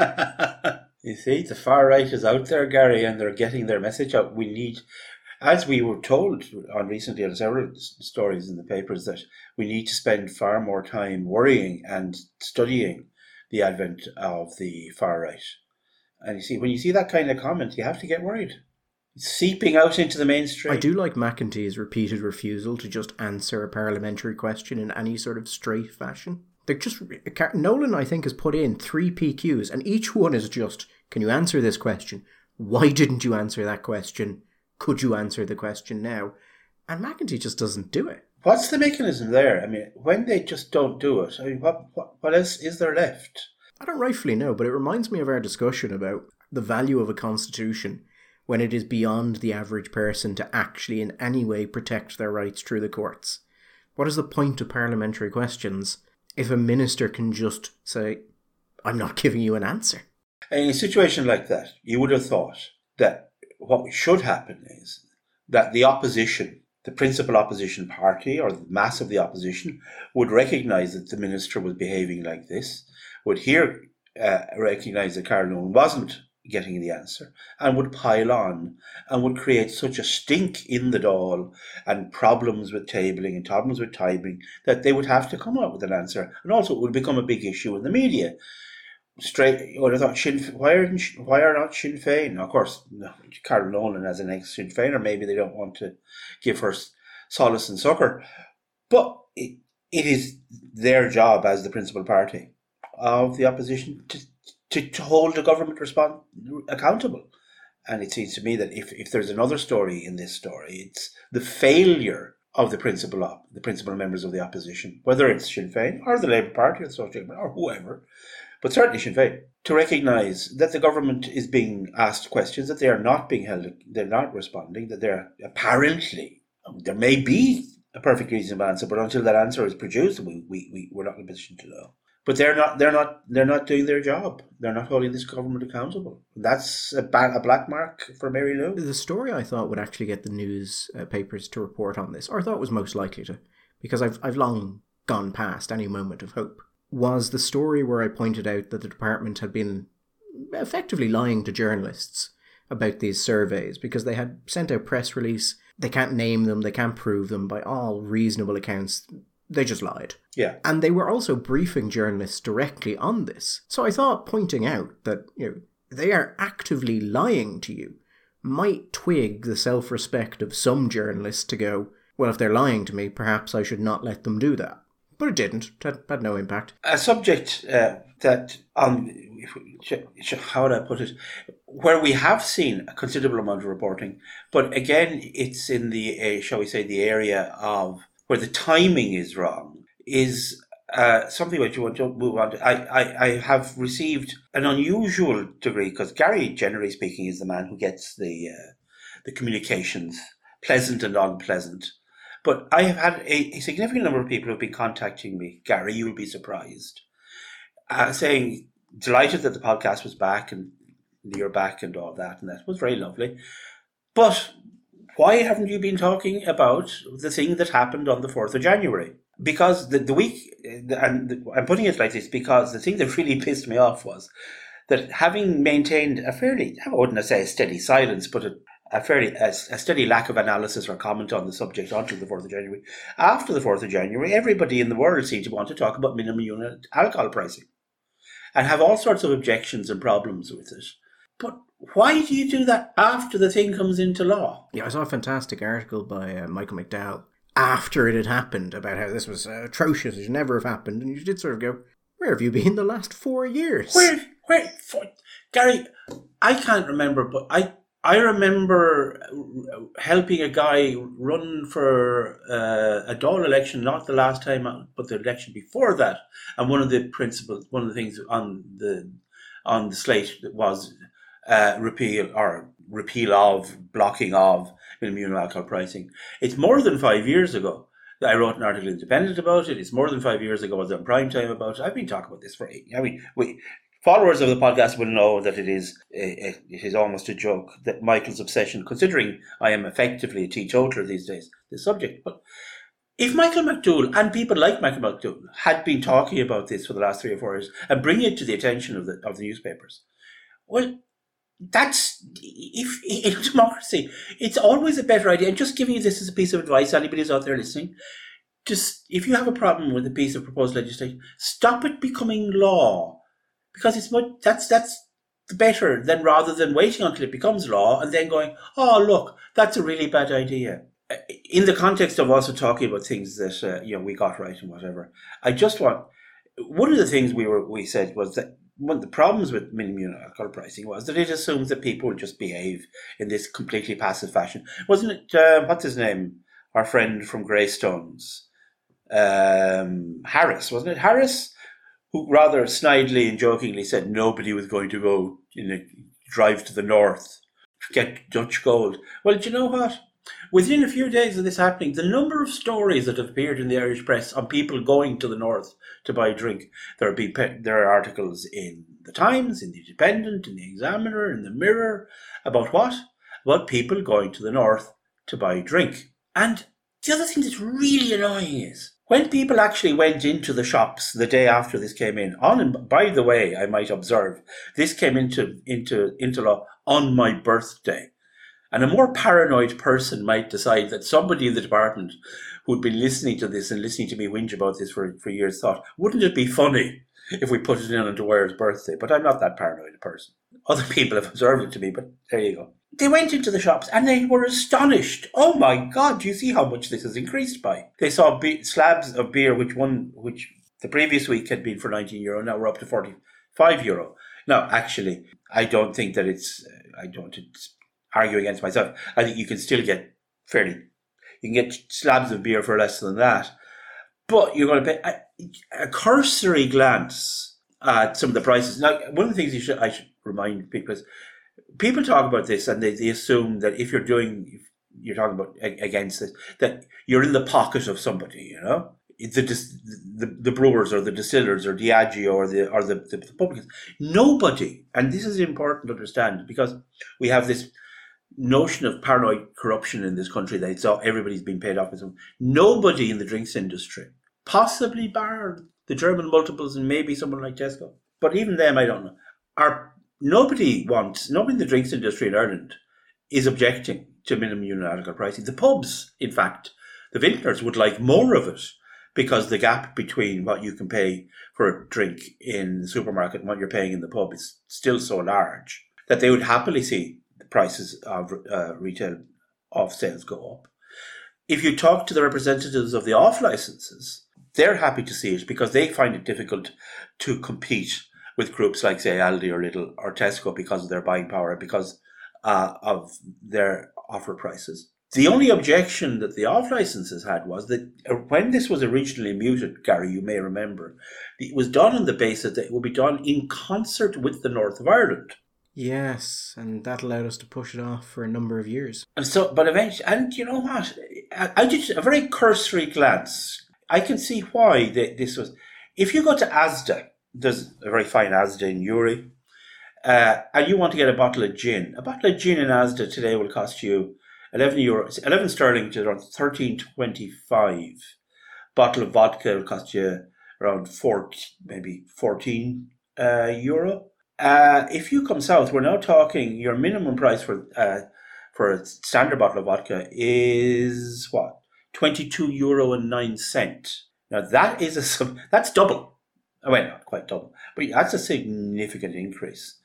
you see, the far right is out there, Gary, and they're getting their message out. We need as we were told on recently on several stories in the papers that we need to spend far more time worrying and studying the advent of the far right. And you see, when you see that kind of comment, you have to get worried. It's seeping out into the mainstream. I do like McEntee's repeated refusal to just answer a parliamentary question in any sort of straight fashion. They're just uh, Nolan, I think, has put in three PQs, and each one is just, "Can you answer this question? Why didn't you answer that question? Could you answer the question now? And McEntee just doesn't do it. what's the mechanism there? I mean, when they just don't do it, I mean, what, what, what else is there left? I don't rightfully know, but it reminds me of our discussion about the value of a constitution when it is beyond the average person to actually in any way protect their rights through the courts. What is the point of parliamentary questions if a minister can just say, I'm not giving you an answer? In a situation like that, you would have thought that what should happen is that the opposition, the principal opposition party or the mass of the opposition, would recognise that the minister was behaving like this, would here uh, recognise that Carol wasn't getting the answer and would pile on and would create such a stink in the Dáil and problems with tabling and problems with timing that they would have to come up with an answer. And also it would become a big issue in the media. Straight, I thought, Sinn, why, are, why are not Sinn Féin? Of course, no, Carol Nolan as an ex Sinn Féiner, maybe they don't want to give her solace and succour. But it, it is their job as the principal party of the opposition to to, to hold the government respond, accountable. And it seems to me that if, if there's another story in this story, it's the failure of the principal op, the principal members of the opposition, whether it's Sinn Féin or the Labour Party or the Social Democrat or whoever, but certainly Sinn Féin, to recognise that the government is being asked questions, that they are not being held, they're not responding, that they're apparently, there may be a perfect reasonable answer, but until that answer is produced, we, we, we, we're not in a position to know but they're not they're not they're not doing their job. They're not holding this government accountable. That's a, ba- a black mark for Mary Lou. The story I thought would actually get the news uh, to report on this, or thought was most likely to, because I've I've long gone past any moment of hope. Was the story where I pointed out that the department had been effectively lying to journalists about these surveys because they had sent out press release. They can't name them, they can't prove them by all reasonable accounts they just lied. Yeah. And they were also briefing journalists directly on this. So I thought pointing out that, you know, they are actively lying to you might twig the self respect of some journalists to go, well, if they're lying to me, perhaps I should not let them do that. But it didn't. It had, had no impact. A subject uh, that, um, how would I put it, where we have seen a considerable amount of reporting, but again, it's in the, uh, shall we say, the area of where the timing is wrong is uh, something which you want to move on to. I, I, I have received an unusual degree because Gary, generally speaking, is the man who gets the uh, the communications, pleasant and unpleasant. But I have had a, a, significant number of people who have been contacting me. Gary, you'll be surprised, uh, saying delighted that the podcast was back and you're back and all that, and that was very lovely. But why haven't you been talking about the thing that happened on the 4th of January? Because the, the week, and I'm putting it like this because the thing that really pissed me off was that having maintained a fairly, I wouldn't say a steady silence, but a, a fairly a, a, steady lack of analysis or comment on the subject until the 4th of January. After the 4th of January, everybody in the world seemed to want to talk about minimum unit alcohol pricing and have all sorts of objections and problems with it. But why do you do that after the thing comes into law? Yeah, I saw a fantastic article by uh, Michael McDowell after it had happened about how this was uh, atrocious, it should never have happened, and you did sort of go, "Where have you been the last four years?" Where, where, for, Gary? I can't remember, but I I remember helping a guy run for uh, a Dáil election, not the last time, but the election before that. And one of the principles, one of the things on the on the slate was uh, repeal or repeal of blocking of minimum alcohol pricing. It's more than five years ago that I wrote an article in Independent about it. It's more than five years ago I was on prime time about it. I've been talking about this for eight. I mean, we followers of the podcast will know that it is a, a, it is almost a joke that Michael's obsession, considering I am effectively a teetotaler these days, the subject. But if Michael McDowell and people like Michael McDowell had been talking about this for the last three or four years and bringing it to the attention of the of the newspapers, well, that's if in democracy, it's always a better idea. And just giving you this as a piece of advice, anybody who's out there listening, just if you have a problem with a piece of proposed legislation, stop it becoming law, because it's much that's that's better than rather than waiting until it becomes law and then going, oh look, that's a really bad idea. In the context of also talking about things that uh, you know we got right and whatever, I just want one of the things we were we said was that one of the problems with minimum alcohol pricing was that it assumes that people will just behave in this completely passive fashion. Wasn't it? Uh, what's his name? our friend from Greystones, um, Harris, wasn't it? Harris, who rather snidely and jokingly said nobody was going to go in a drive to the north to get Dutch gold. Well, do you know what? Within a few days of this happening, the number of stories that have appeared in the Irish press on people going to the north to buy drink, there there are articles in the Times, in the Independent, in the Examiner, in the Mirror about what? About people going to the north to buy drink. And the other thing that's really annoying is when people actually went into the shops the day after this came in, on and by the way, I might observe, this came into into into law on my birthday. And a more paranoid person might decide that somebody in the department who'd been listening to this and listening to me whinge about this for, for years thought, wouldn't it be funny if we put it in on Dwyer's birthday? But I'm not that paranoid a person. Other people have observed it to me, but there you go. They went into the shops and they were astonished. Oh my God! Do you see how much this has increased by? They saw be- slabs of beer, which one, which the previous week had been for 19 euro, now we're up to 45 euro. Now, actually, I don't think that it's. I don't argue against myself. I think you can still get fairly. You can get slabs of beer for less than that, but you're going to pay a, a cursory glance at some of the prices. Now, one of the things you should I should remind people is people talk about this and they, they assume that if you're doing, you're talking about against this, that you're in the pocket of somebody, you know? The, the, the brewers or the distillers or Diageo or the or the, the, the publicans. Nobody, and this is important to understand because we have this notion of paranoid corruption in this country that it's all, everybody's being paid off with some. Nobody in the drinks industry, possibly bar the German multiples and maybe someone like Tesco, but even them, I don't know, are nobody wants, nobody in the drinks industry in Ireland is objecting to minimum unit article pricing. The pubs, in fact, the vintners would like more of it because the gap between what you can pay for a drink in the supermarket and what you're paying in the pub is still so large that they would happily see the prices of uh, retail off sales go up. If you talk to the representatives of the off licenses, they're happy to see it because they find it difficult to compete with groups like say Aldi or Lidl or Tesco because of their buying power, because uh, of their offer prices. The only objection that the off licenses had was that uh, when this was originally muted, Gary, you may remember, it was done on the basis that it would be done in concert with the North of Ireland. Yes, and that allowed us to push it off for a number of years. And so, but eventually, and you know what? I, I did a very cursory glance. I can see why this was. If you go to ASDA, there's a very fine Asda in Newry. Uh, and you want to get a bottle of gin. A bottle of gin in Asda today will cost you 11 euro, 11 sterling, is around 13.25. Bottle of vodka will cost you around 14, maybe 14 uh, euro. Uh, if you come south, we're now talking your minimum price for uh, for a standard bottle of vodka is what 22 euro and 9 cent. Now that is a that's double well, not quite double, but that's a significant increase.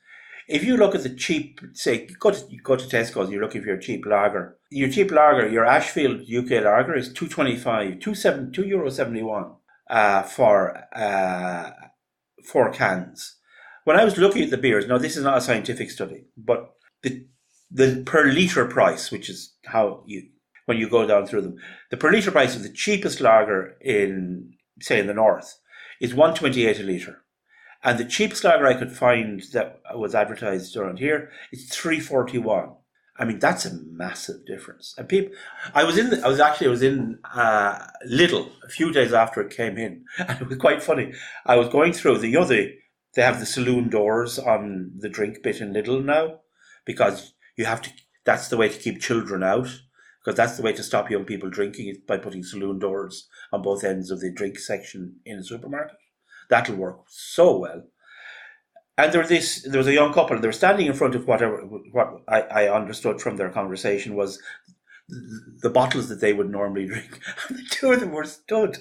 If you look at the cheap, say, go to go to Tesco's, you're looking for your cheap lager. Your cheap lager, your Ashfield UK lager is two twenty five, two seven, two euro seventy one uh, for uh, four cans. When I was looking at the beers, now this is not a scientific study, but the the per liter price, which is how you when you go down through them, the per liter price of the cheapest lager in say in the north is 128 a litre. And the cheapest lager I could find that was advertised around here is 341. I mean, that's a massive difference. And people, I was in, I was actually, I was in uh, Lidl a few days after it came in, and it was quite funny. I was going through the, you know, the, they have the saloon doors on the drink bit in Lidl now, because you have to. That's the way to keep children out, because that's the way to stop young people drinking is by putting saloon doors on both ends of the drink section in a supermarket. That'll work so well. And there was this there was a young couple, they were standing in front of whatever what I, I understood from their conversation was the bottles that they would normally drink. And the two of them were stood.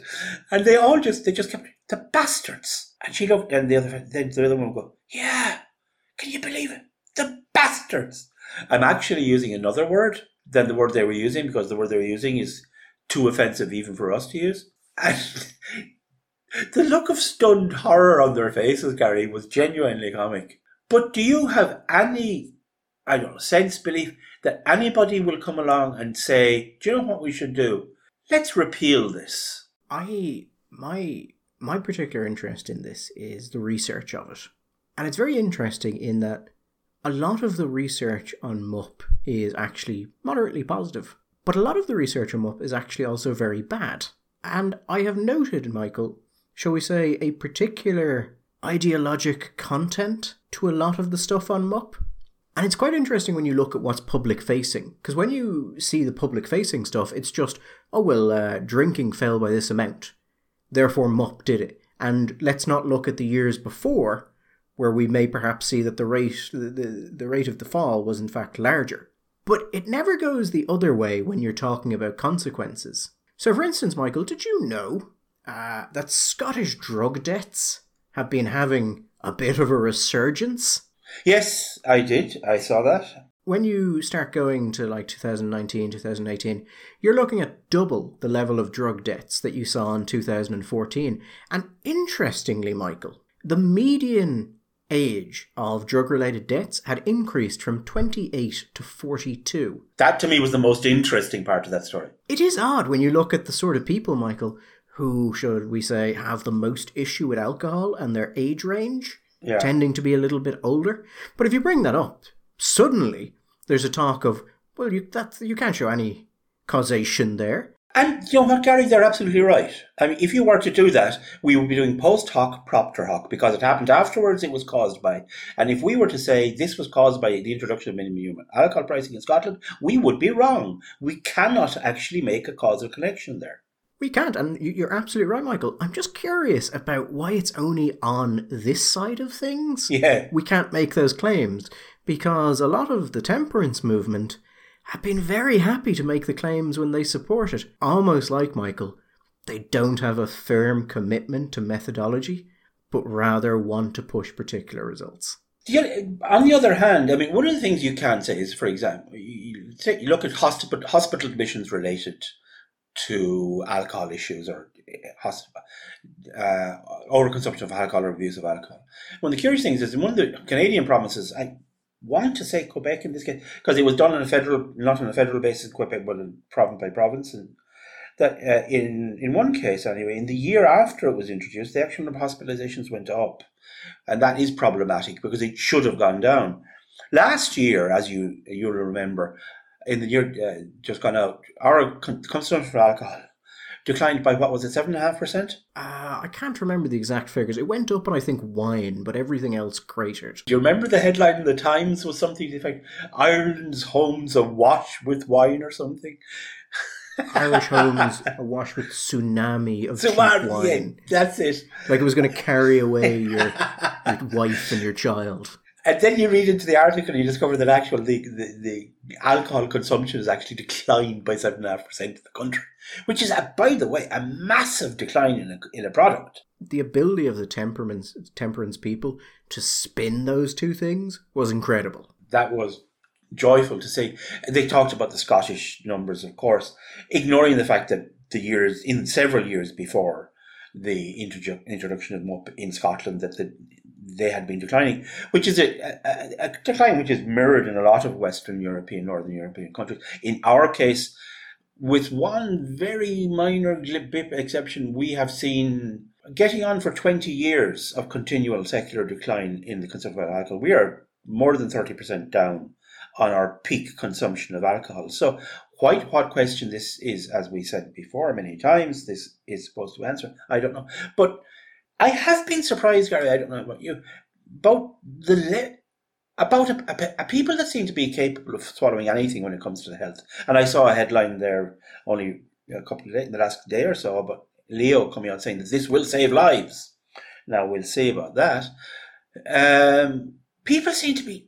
And they all just they just kept the bastards. And she looked and the other then the other one would go, Yeah, can you believe it? The bastards. I'm actually using another word than the word they were using because the word they were using is too offensive even for us to use. And the look of stunned horror on their faces, Gary, was genuinely comic. But do you have any, I don't know, sense, belief that anybody will come along and say, do you know what we should do? let's repeal this. I my my particular interest in this is the research of it. And it's very interesting in that a lot of the research on MUP is actually moderately positive, but a lot of the research on MUP is actually also very bad. And I have noted, Michael, shall we say, a particular ideologic content to a lot of the stuff on MUP. And it's quite interesting when you look at what's public facing, because when you see the public facing stuff, it's just, oh, well, uh, drinking fell by this amount. Therefore, MUP did it. And let's not look at the years before, where we may perhaps see that the rate, the, the, the rate of the fall was in fact larger. But it never goes the other way when you're talking about consequences. So, for instance, Michael, did you know uh, that Scottish drug debts have been having a bit of a resurgence? Yes, I did. I saw that. When you start going to like 2019, 2018, you're looking at double the level of drug debts that you saw in 2014. And interestingly, Michael, the median age of drug related deaths had increased from 28 to 42. That to me was the most interesting part of that story. It is odd when you look at the sort of people, Michael, who, should we say, have the most issue with alcohol and their age range, Yeah. tending to be a little bit older. But if you bring that up, suddenly there's a talk of, well, you, that, you can't show any causation there. And you know what, Gary, they're absolutely right. I mean, if you were to do that, we would be doing post hoc propter hoc because it happened afterwards, it was caused by. And if we were to say this was caused by the introduction of minimum human alcohol pricing in Scotland, we would be wrong. We cannot actually make a causal connection there. We can't, and you- you're absolutely right, Michael. I'm just curious about why it's only on this side of things. Yeah. We can't make those claims because a lot of the temperance movement have been very happy to make the claims when they support it. Almost like Michael, they don't have a firm commitment to methodology, but rather want to push particular results. The on the other hand, I mean, one of the things you can say is, for example, you, you look at hospital, hospital admissions related to alcohol issues or hospital, uh, overconsumption of alcohol or abuse of alcohol. One of the curious things is in one of the Canadian provinces, I want to say Quebec in this case, because it was done on a federal, not on a federal basis, Quebec, but in province by province, and that uh, in in one case anyway, in the year after it was introduced, the actual number of hospitalizations went up, and that is problematic because it should have gone down. Last year, as you you'll remember, in the year uh, just gone out, our con- consumption for alcohol declined by what was it, seven and a half percent? Uh, I can't remember the exact figures. It went up on, I think, wine, but everything else cratered. Do you remember the headline in the Times was something to the effect Ireland's homes awash with wine or something? Irish homes awash with tsunami of cheap uh, yeah, wine. that's it. Like it was going to carry away your, your wife and your child. And then you read into the article and you discover that actually the, the, the alcohol consumption has actually declined by seven and a half percent in the country, which is, a, by the way, a massive decline in a, in a product. The ability of the temperance temperance people to spin those two things was incredible. That was joyful to see. They talked about the Scottish numbers, of course, ignoring the fact that the years in several years before the introdu- introduction of MUP in Scotland that the, they had been declining, which is a, a, a decline which is mirrored in a lot of Western European, Northern European countries. In our case, with one very minor blip exception, we have seen getting on for 20 years of continual secular decline in the consumption of alcohol. We are more than 30% down on our peak consumption of alcohol. So, quite what question this is, as we said before many times, this is supposed to answer, I don't know. But I have been surprised, Gary, I don't know about you, about the le- about a, a, a people that seem to be capable of swallowing anything when it comes to the health. And I saw a headline there only a couple of days, in the last day or so, about Leo coming out saying that this will save lives. Now we'll see about that. Um, people seem to be,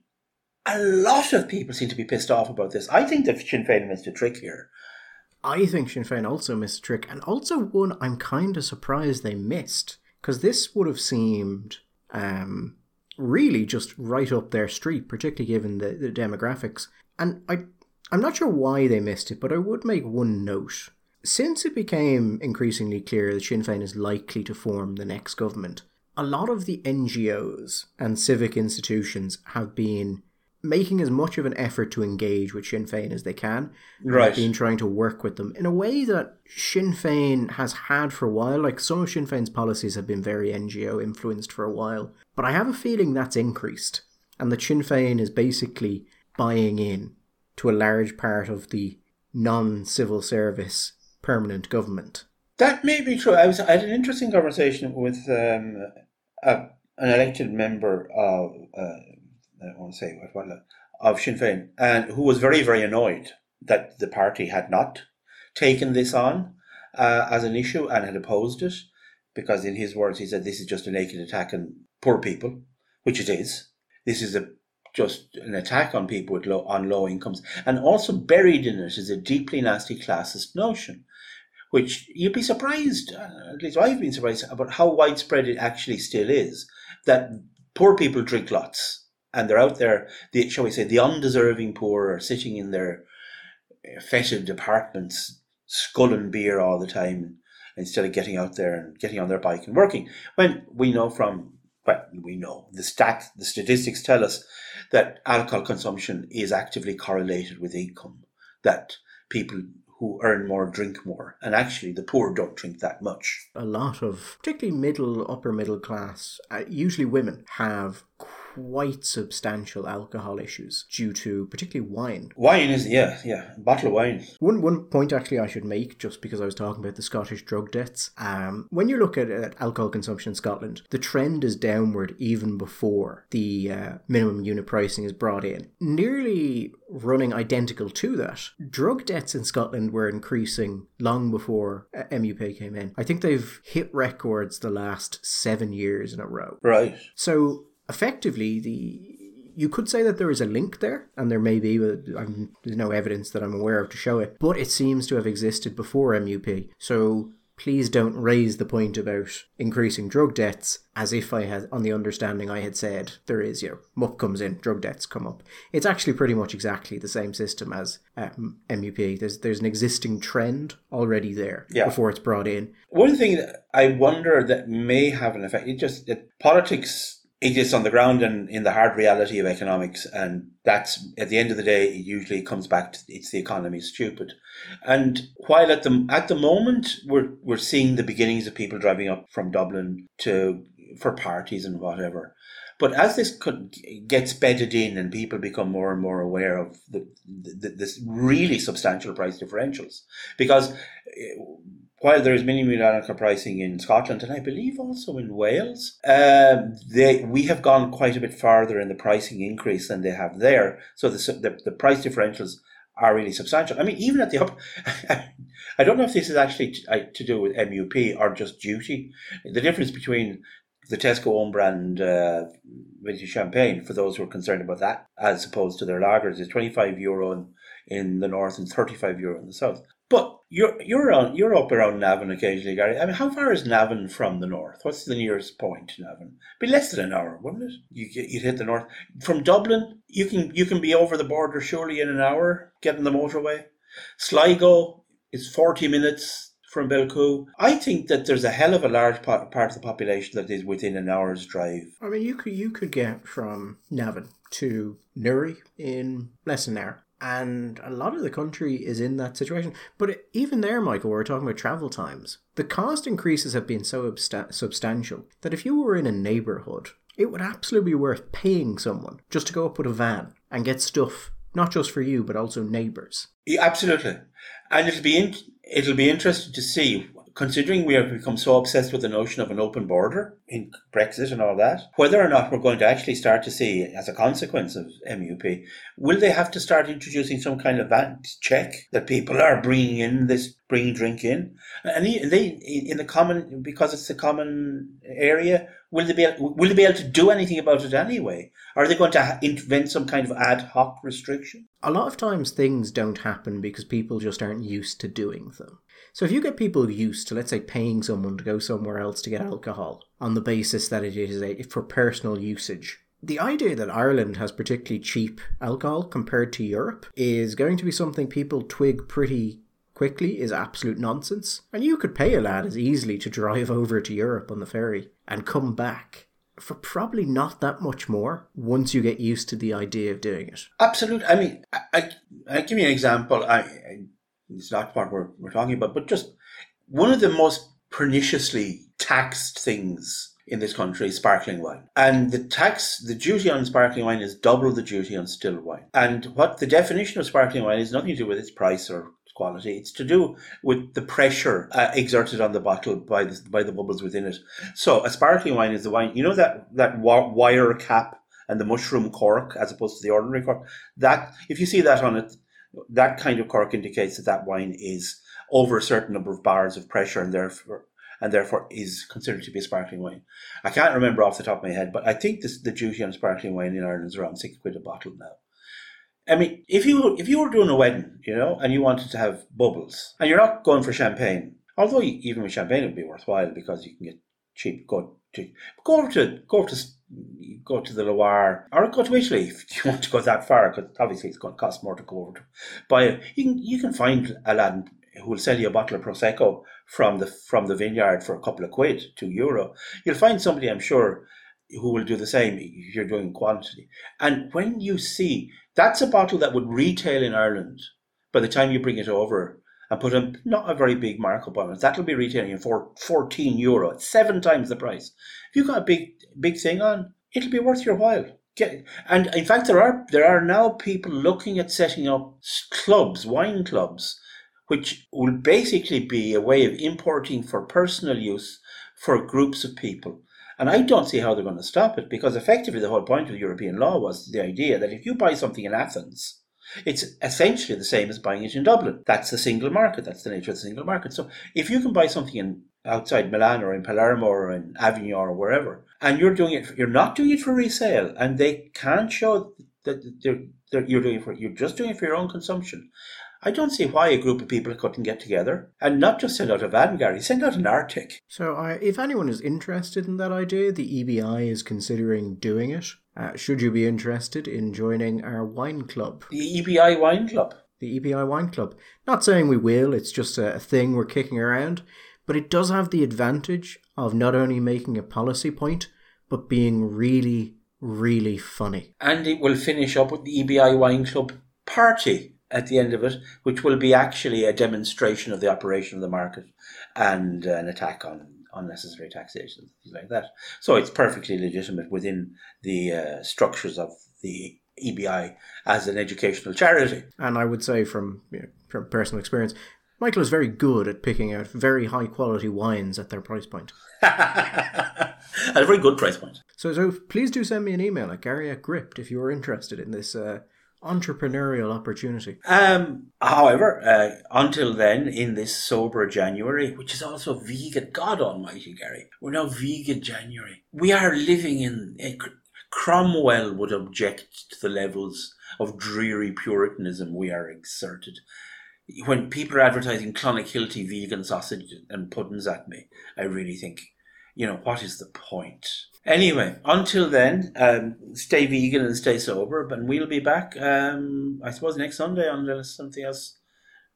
a lot of people seem to be pissed off about this. I think that Sinn Féin missed a trick here. I think Sinn Féin also missed a trick, and also one I'm kind of surprised they missed, because this would have seemed um, really just right up their street, particularly given the, the demographics. And I, I'm not sure why they missed it, but I would make one note. Since it became increasingly clear that Sinn Féin is likely to form the next government, a lot of the NGOs and civic institutions have been making as much of an effort to engage with Sinn Féin as they can. Right. Been trying to work with them in a way that Sinn Féin has had for a while. Like some of Sinn Féin's policies have been very NGO influenced for a while. But I have a feeling that's increased. And that Sinn Féin is basically buying in to a large part of the non civil service permanent government. That may be true. I was I had an interesting conversation with um, a, an elected member of uh, I to say what, what of Sinn Féin, and who was very very annoyed that the party had not taken this on uh, as an issue and had opposed it, because in his words he said this is just a naked attack on poor people, which it is. This is a just an attack on people with low on low incomes, and also buried in it is a deeply nasty classist notion which you'd be surprised, uh, at least I've been surprised about how widespread it actually still is. That poor people drink lots, and they're out there. The shall we say the undeserving poor are sitting in their fetid apartments, sculling beer all the time instead of getting out there and getting on their bike and working. When we know from well, we know the stat, the statistics tell us that alcohol consumption is actively correlated with income. That people who earn more drink more. And actually, the poor don't drink that much. A lot of, particularly middle, upper middle class, uh, usually women, have quite substantial alcohol issues due to particularly wine. Wine is yeah, yeah, bottle of wine. One one point actually I should make, just because I was talking about the Scottish drug deaths. Um, when you look at, at alcohol consumption in Scotland, the trend is downward even before the uh, minimum unit pricing is brought in. Nearly running identical to that, drug deaths in Scotland were increasing long before uh, MUP came in. I think they've hit records the last seven years in a row. Right. So effectively the you could say that there is a link there, and there may be, but I'm, there's no evidence that I'm aware of to show it. But it seems to have existed before MUP. So please don't raise the point about increasing drug deaths as if I had, on the understanding I had said, there is, you know, MUP comes in, drug debts come up. It's actually pretty much exactly the same system as um, MUP. There's there's an existing trend already there Yeah. before it's brought in. One thing that I wonder that may have an effect, it just that politics exists on the ground and in the hard reality of economics, and that's at the end of the day, it usually comes back to it's the economy is stupid. And while at the at the moment we're we're seeing the beginnings of people driving up from Dublin to for parties and whatever. But as this could, gets bedded in and people become more and more aware of the, the, this really substantial price differentials, because while there is minimum alcohol pricing in Scotland and I believe also in Wales, um, they we have gone quite a bit farther in the pricing increase than they have there. So the the, the price differentials are really substantial. I mean, even at the up, I don't know if this is actually t- I- to do with MUP or just duty. The difference between the Tesco own brand uh, vintage champagne, for those who are concerned about that, as opposed to their lagers, is 25 euro in, in the north and 35 euro in the south. But you're you're on you're up around Navan occasionally, Gary. I mean, how far is Navan from the north? What's the nearest point to Navan? Be less than an hour, wouldn't it? You you'd hit the north from Dublin. You can you can be over the border surely in an hour, getting the motorway. Sligo is forty minutes from Belcoo. I think that there's a hell of a large part, part of the population that is within an hour's drive. I mean, you could you could get from Navan to Newry in less than an hour, and a lot of the country is in that situation. But even there, Michael, we're talking about travel times. The cost increases have been so substantial that if you were in a neighbourhood, it would absolutely be worth paying someone just to go up with a van and get stuff, not just for you but also neighbours. Yeah, absolutely, and it'll be in, it'll be interesting to see, considering we have become so obsessed with the notion of an open border in Brexit and all that, whether or not we're going to actually start to see, as a consequence of MUP, will they have to start introducing some kind of check that people are bringing in this bringing drink in, and they- in the common because it's a common area. Will they be able, will they be able to do anything about it anyway? Are they going to invent some kind of ad hoc restriction? A lot of times things don't happen because people just aren't used to doing them. So if you get people used to, let's say, paying someone to go somewhere else to get alcohol on the basis that it is a, for personal usage, the idea that Ireland has particularly cheap alcohol compared to Europe is going to be something people twig pretty quickly is absolute nonsense. And you could pay a lad as easily to drive over to Europe on the ferry and come back for probably not that much more once you get used to the idea of doing it. Absolutely. I mean, I, I, I give you an example. I, I it's not what we're, we're talking about, but just one of the most perniciously taxed things in this country is sparkling wine. And the tax, the duty on sparkling wine is double the duty on still wine. And what the definition of sparkling wine is nothing to do with its price or quality. It's to do with the pressure uh, exerted on the bottle by the, by the bubbles within it. So a sparkling wine is the wine, you know that, that wire cap and the mushroom cork as opposed to the ordinary cork? That, if you see that on it, that kind of cork indicates that that wine is over a certain number of bars of pressure and therefore and therefore is considered to be a sparkling wine. I can't remember off the top of my head, but I think this, the duty on sparkling wine in Ireland is around six quid a bottle now. I mean, if you if you were doing a wedding, you know, and you wanted to have bubbles, and you're not going for champagne, although even with champagne it would be worthwhile because you can get cheap. Go to go to go to go to the Loire or go to Italy if you want to go that far. Because obviously it's going to cost more to go over to. You can you can find a lad who will sell you a bottle of prosecco from the from the vineyard for a couple of quid, two euro. You'll find somebody, I'm sure, who will do the same if you're doing quantity. And when you see that's a bottle that would retail in Ireland by the time you bring it over and put a not a very big markup on it. That'll be retailing for 14 euro. It's seven times the price. If you've got a big big thing on, it'll be worth your while. Get, and in fact, there are there are now people looking at setting up clubs, wine clubs, which will basically be a way of importing for personal use for groups of people. And I don't see how they're going to stop it because effectively the whole point of European law was the idea that if you buy something in Athens, it's essentially the same as buying it in Dublin. That's the single market. That's the nature of the single market. So if you can buy something in outside Milan or in Palermo or in Avignon or wherever, and you're doing it, you're not doing it for resale, and they can't show that you're doing it for, you're just doing it for your own consumption. I don't see why a group of people couldn't get together and not just send out a van, Gary, send out an Arctic. So, uh, if anyone is interested in that idea, the EBI is considering doing it. Uh, should you be interested in joining our wine club? The EBI Wine Club. The EBI Wine Club. Not saying we will, it's just a thing we're kicking around, but it does have the advantage of not only making a policy point, but being really, really funny. And it will finish up with the EBI Wine Club party at the end of it, which will be actually a demonstration of the operation of the market and an attack on unnecessary taxation, things like that. So it's perfectly legitimate within the uh, structures of the EBI as an educational charity. And I would say from you know, from personal experience, Michael is very good at picking out very high quality wines at their price point. at a very good price point. So, so please do send me an email at Gary at Gript if you are interested in this uh, entrepreneurial opportunity. Um, however, uh, until then, in this sober January, which is also vegan, God Almighty, Gary, we're now vegan January. We are living in. A, Cromwell would object to the levels of dreary puritanism we are exerted. When people are advertising Clonakilty vegan sausage and puddings at me, I really think, you know, what is the point? Anyway, until then, um, stay vegan and stay sober. But we'll be back, um, I suppose, next Sunday unless something else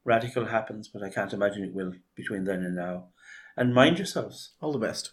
radical happens. But I can't imagine it will between then and now. And mind yourselves. All the best.